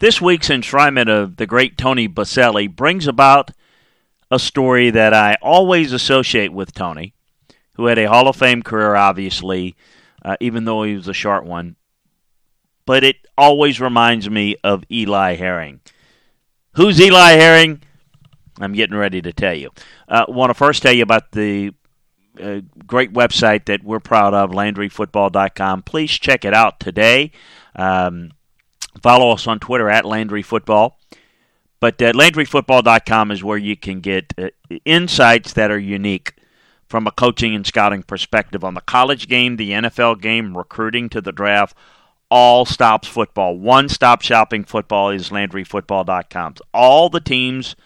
This week's enshrinement of the great Tony Boselli brings about a story that I always associate with Tony, who had a Hall of Fame career, obviously, uh, even though he was a short one. But it always reminds me of Eli Herring. Who's Eli Herring? I'm getting ready to tell you. I uh, want to first tell you about the uh, great website that we're proud of, LandryFootball.com. Please check it out today. Um, follow us on Twitter at LandryFootball. But uh, LandryFootball.com is where you can get uh, insights that are unique from a coaching and scouting perspective on the college game, the NFL game, recruiting to the draft. All stops football. One stop shopping football is LandryFootball.com. All the teams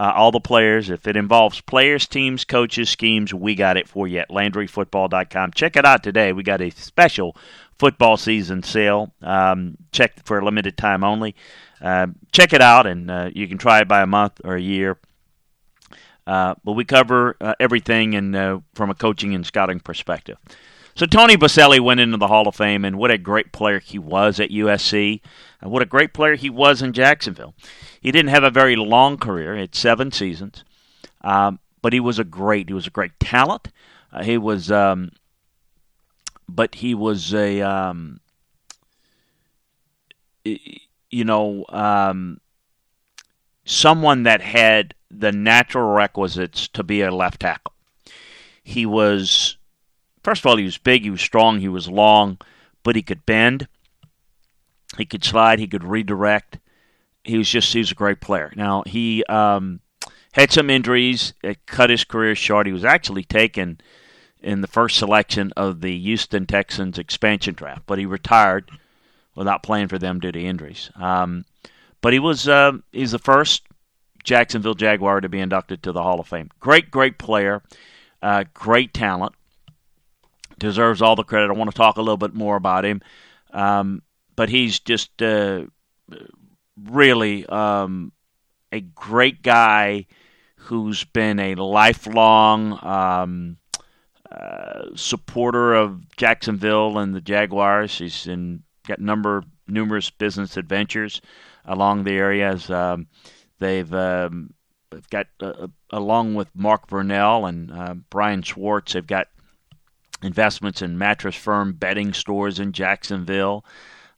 uh, all the players. If it involves players, teams, coaches, schemes, we got it for you at LandryFootball.com. Check it out today. We got a special football season sale. Um, check for a limited time only. Uh, check it out, and uh, you can try it by a month or a year. Uh, but we cover uh, everything and uh, from a coaching and scouting perspective. So Tony Boselli went into the Hall of Fame, and what a great player he was at USC. And what a great player he was in Jacksonville. He didn't have a very long career; it's seven seasons, um, but he was a great. He was a great talent. Uh, he was, um, but he was a, um, you know, um, someone that had the natural requisites to be a left tackle. He was, first of all, he was big, he was strong, he was long, but he could bend, he could slide, he could redirect he was just he was a great player. Now he um, had some injuries, it cut his career short. He was actually taken in the first selection of the Houston Texans expansion draft, but he retired without playing for them due to injuries. Um, but he was uh, he's the first Jacksonville Jaguar to be inducted to the Hall of Fame. Great, great player, uh, great talent, deserves all the credit. I want to talk a little bit more about him, um, but he's just uh, really um, a great guy who's been a lifelong um, uh, supporter of Jacksonville and the Jaguars. He's in, got number numerous business adventures along the areas. Um, they've um, they've got uh, uh, along with Mark Brunell and uh, Brian Schwartz. They've got investments in mattress firm bedding stores in Jacksonville.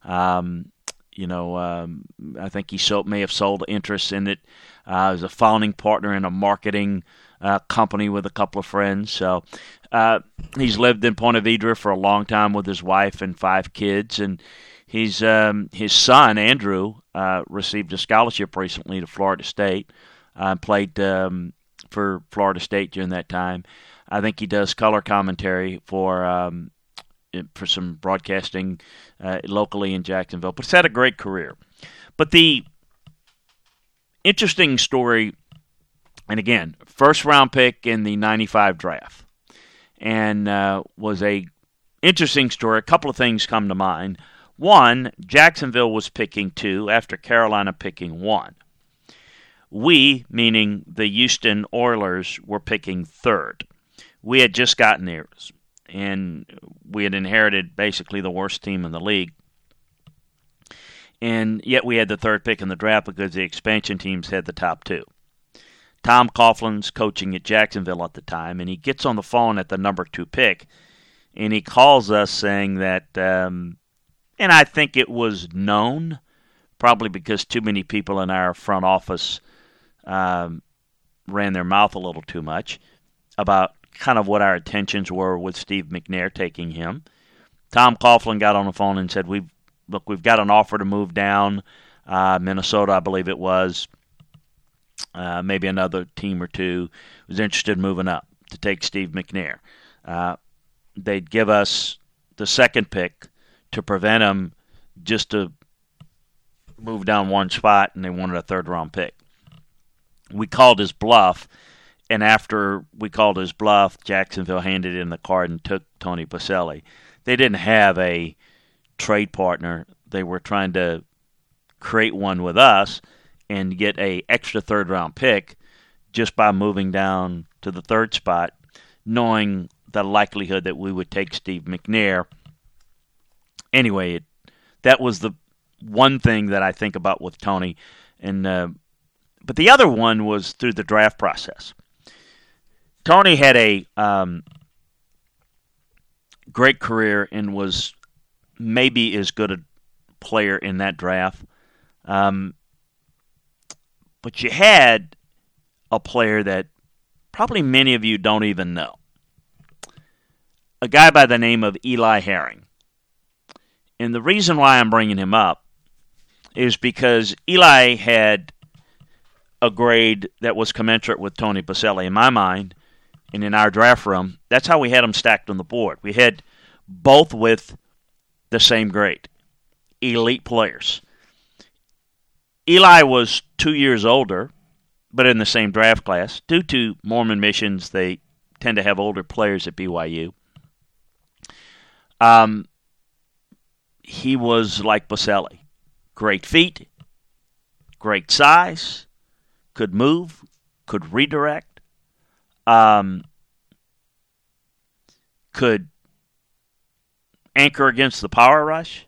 Um, you know, um, I think he so, may have sold interest in it uh, as a founding partner in a marketing uh, company with a couple of friends. So uh, he's lived in Ponte Vedra for a long time with his wife and five kids, and he's um, his son Andrew uh, received a scholarship recently to Florida State. Uh, played um, for Florida State during that time. I think he does color commentary for um, for some broadcasting uh, locally in Jacksonville, but he's had a great career. But the interesting story, and again, first round pick in the 95 draft, and uh, was a interesting story. A couple of things come to mind. One, Jacksonville was picking two after Carolina picking one. We, meaning the Houston Oilers, were picking third. We had just gotten there and we had inherited basically the worst team in the league. And yet we had the third pick in the draft because the expansion teams had the top two. Tom Coughlin's coaching at Jacksonville at the time, and he gets on the phone at the number two pick, and he calls us saying that, um, and I think it was known, probably because too many people in our front office um, ran their mouth a little too much about kind of what our intentions were with Steve McNair taking him. Tom Coughlin got on the phone and said, "We've look, we've got an offer to move down, uh, Minnesota, I believe it was. Uh, maybe another team or two was interested in moving up to take Steve McNair. Uh, they'd give us the second pick to prevent him just to move down one spot, and they wanted a third round pick. We called his bluff and after we called his bluff, Jacksonville handed in the card and took Tony Boselli. They didn't have a trade partner. They were trying to create one with us and get a extra third round pick just by moving down to the third spot, knowing the likelihood that we would take Steve McNair. Anyway, it, that was the one thing that I think about with Tony, and uh, but the other one was through the draft process. Tony had a um, great career and was maybe as good a player in that draft. Um, but you had a player that probably many of you don't even know. A guy by the name of Eli Herring. And the reason why I'm bringing him up is because Eli had a grade that was commensurate with Tony Boselli. In my mind, and in our draft room, that's how we had them stacked on the board. We had both with the same grade, elite players. Eli was two years older, but in the same draft class. Due to Mormon missions, they tend to have older players at BYU. Um, he was like Boselli. Great feet, great size, could move, could redirect, um, could anchor against the power rush,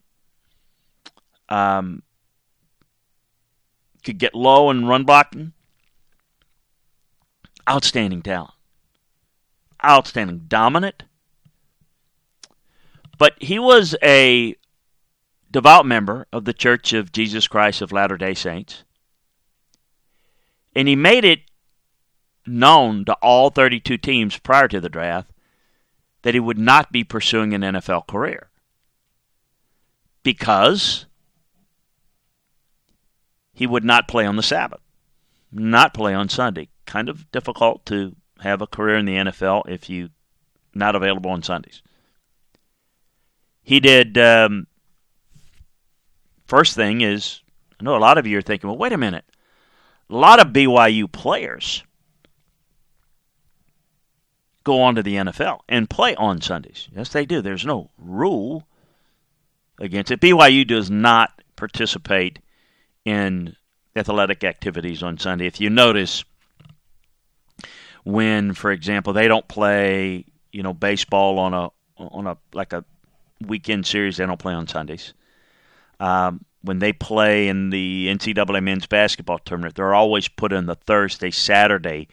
um, could get low and run blocking. Outstanding talent. Outstanding. Dominant. But he was a devout member of the Church of Jesus Christ of Latter day Saints. And he made it known to all 32 teams prior to the draft that he would not be pursuing an NFL career. Because he would not play on the Sabbath, not play on Sunday. Kind of difficult to have a career in the NFL if you not available on Sundays. He did um, First thing is, I know a lot of you are thinking, well, wait a minute. A lot of BYU players go on to the NFL and play on Sundays. Yes, they do. There's no rule against it. BYU does not participate in athletic activities on Sunday. If you notice, when, for example, they don't play, you know, baseball on a on a like a weekend series, they don't play on Sundays um, when they play in the NCAA men's basketball tournament, they're always put in the Thursday Saturday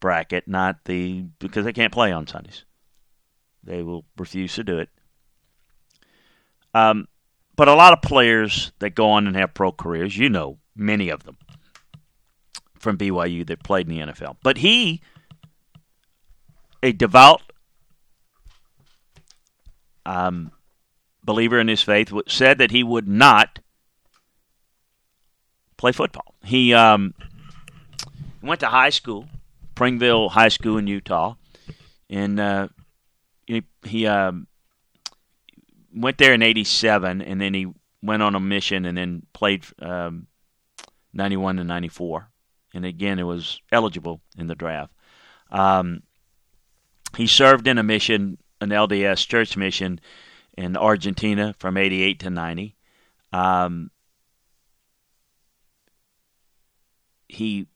bracket, not the because they can't play on Sundays. They will refuse to do it. Um, but a lot of players that go on and have pro careers, you know, many of them from BYU that played in the NFL. But he, a devout um, believer in his faith, said that he would not play football. He um, went to high school, Springville High School in Utah, and uh, he, he um, went there in '87, and then he went on a mission and then played um, 91 to 94, and again it was eligible in the draft. Um, he served in a mission, an LDS church mission in Argentina from 88 to 90. Um, he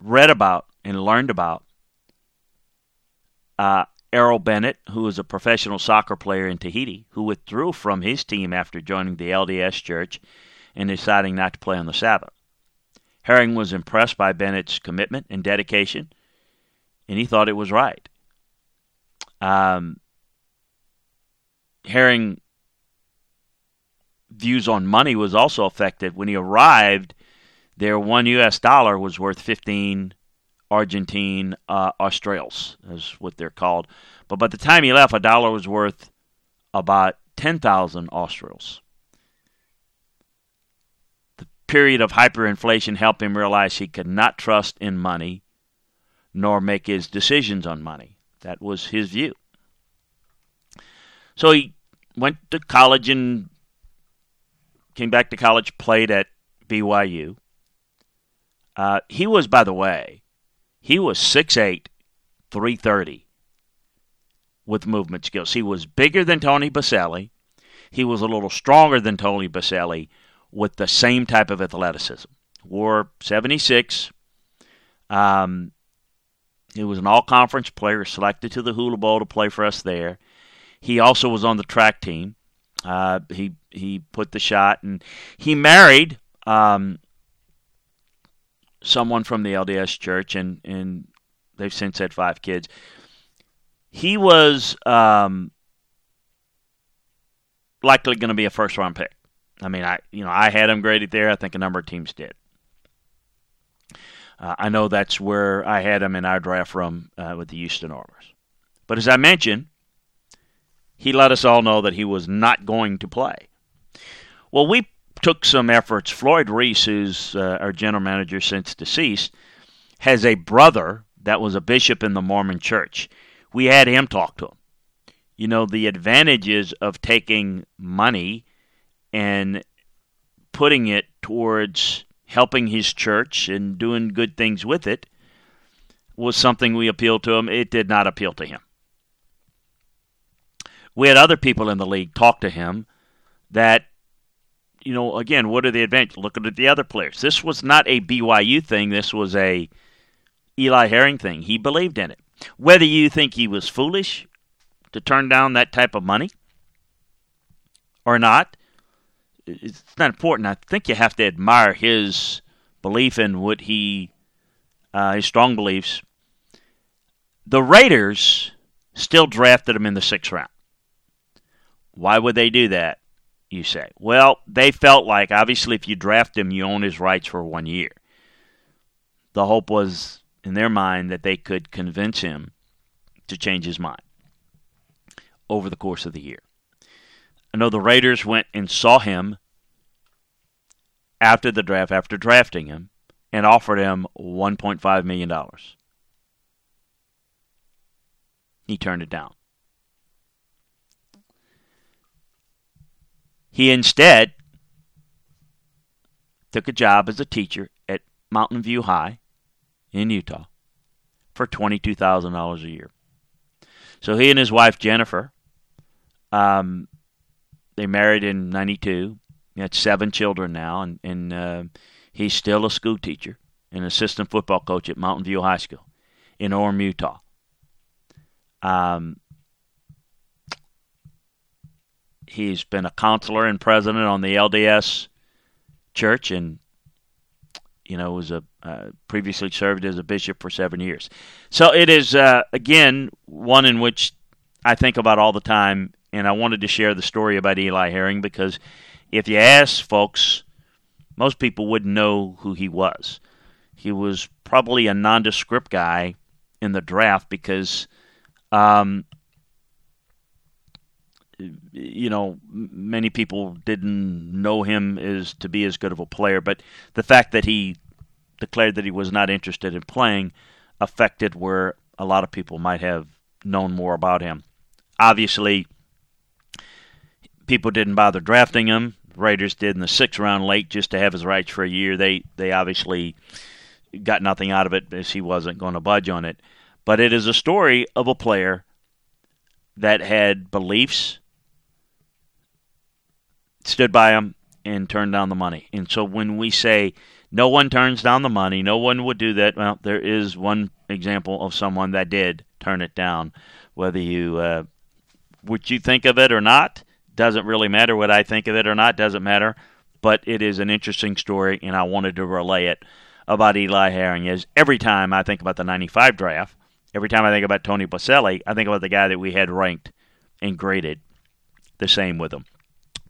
read about and learned about uh, Errol Bennett, who was a professional soccer player in Tahiti, who withdrew from his team after joining the LDS Church and deciding not to play on the Sabbath. Herring was impressed by Bennett's commitment and dedication, and he thought it was right. Um, Herring views on money was also affected. When he arrived, their one U.S. dollar was worth 15 Argentine uh, Australs, is what they're called. But by the time he left, a dollar was worth about 10,000 Australs. The period of hyperinflation helped him realize he could not trust in money nor make his decisions on money. That was his view. So he went to college and came back to college, played at BYU. Uh, he was, by the way, he was 6'8, 330 with movement skills. He was bigger than Tony Boselli. He was a little stronger than Tony Boselli with the same type of athleticism. Wore 76. Um, he was an all conference player, selected to the Hula Bowl to play for us there. He also was on the track team. Uh, he he put the shot, and he married um, someone from the LDS church, and and they've since had five kids. He was um, likely going to be a first round pick. I mean, I you know I had him graded there. I think a number of teams did. Uh, I know that's where I had him in our draft room uh, with the Houston Oilers. But as I mentioned, he let us all know that he was not going to play. Well, we took some efforts. Floyd Reese, who's uh, our general manager since deceased, has a brother that was a bishop in the Mormon church. We had him talk to him. You know, the advantages of taking money and putting it towards helping his church and doing good things with it was something we appealed to him. It did not appeal to him. We had other people in the league talk to him that, you know, again, what are the advantages? Looking at the other players. This was not a BYU thing. This was a Eli Herring thing. He believed in it. Whether you think he was foolish to turn down that type of money or not, it's not important. I think you have to admire his belief in what he, uh, his strong beliefs. The Raiders still drafted him in the sixth round. Why would they do that? You say. Well, they felt like obviously if you draft him, you own his rights for one year. The hope was in their mind that they could convince him to change his mind over the course of the year. I know the Raiders went and saw him after the draft, after drafting him, and offered him $1.5 million. He turned it down. He instead took a job as a teacher at Mountain View High in Utah for $22,000 a year. So he and his wife Jennifer um, they married in '92. He had seven children now, and, and uh, he's still a school teacher, an assistant football coach at Mountain View High School in Orem, Utah. Um, he's been a counselor and president on the LDS Church, and you know was a uh, previously served as a bishop for seven years. So it is uh, again one in which I think about all the time and I wanted to share the story about Eli Herring because if you ask folks, most people wouldn't know who he was. He was probably a nondescript guy in the draft because, um, you know, many people didn't know him as to be as good of a player. But the fact that he declared that he was not interested in playing affected where a lot of people might have known more about him. Obviously, people didn't bother drafting him. Raiders did in the sixth round late just to have his rights for a year. They they obviously got nothing out of it as he wasn't going to budge on it. But it is a story of a player that had beliefs, stood by him and turned down the money. And so when we say no one turns down the money, no one would do that, well, there is one example of someone that did turn it down. Whether you uh, would you think of it or not, doesn't really matter what I think of it or not, doesn't matter. But it is an interesting story, and I wanted to relay it about Eli Herring. Is every time I think about the 95 draft, every time I think about Tony Boselli, I think about the guy that we had ranked and graded the same with him.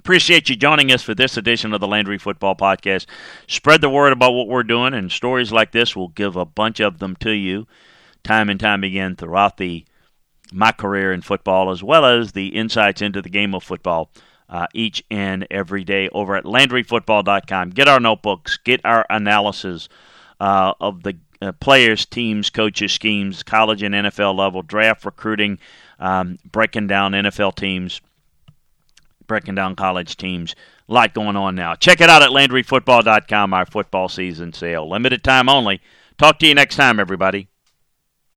Appreciate you joining us for this edition of the Landry Football Podcast. Spread the word about what we're doing, and stories like this will give a bunch of them to you time and time again throughout the my career in football, as well as the insights into the game of football uh, each and every day over at LandryFootball.com. Get our notebooks, get our analysis uh, of the uh, players, teams, coaches, schemes, college and NFL level, draft recruiting, um, breaking down NFL teams, breaking down college teams. A lot going on now. Check it out at LandryFootball.com, our football season sale. Limited time only. Talk to you next time, everybody.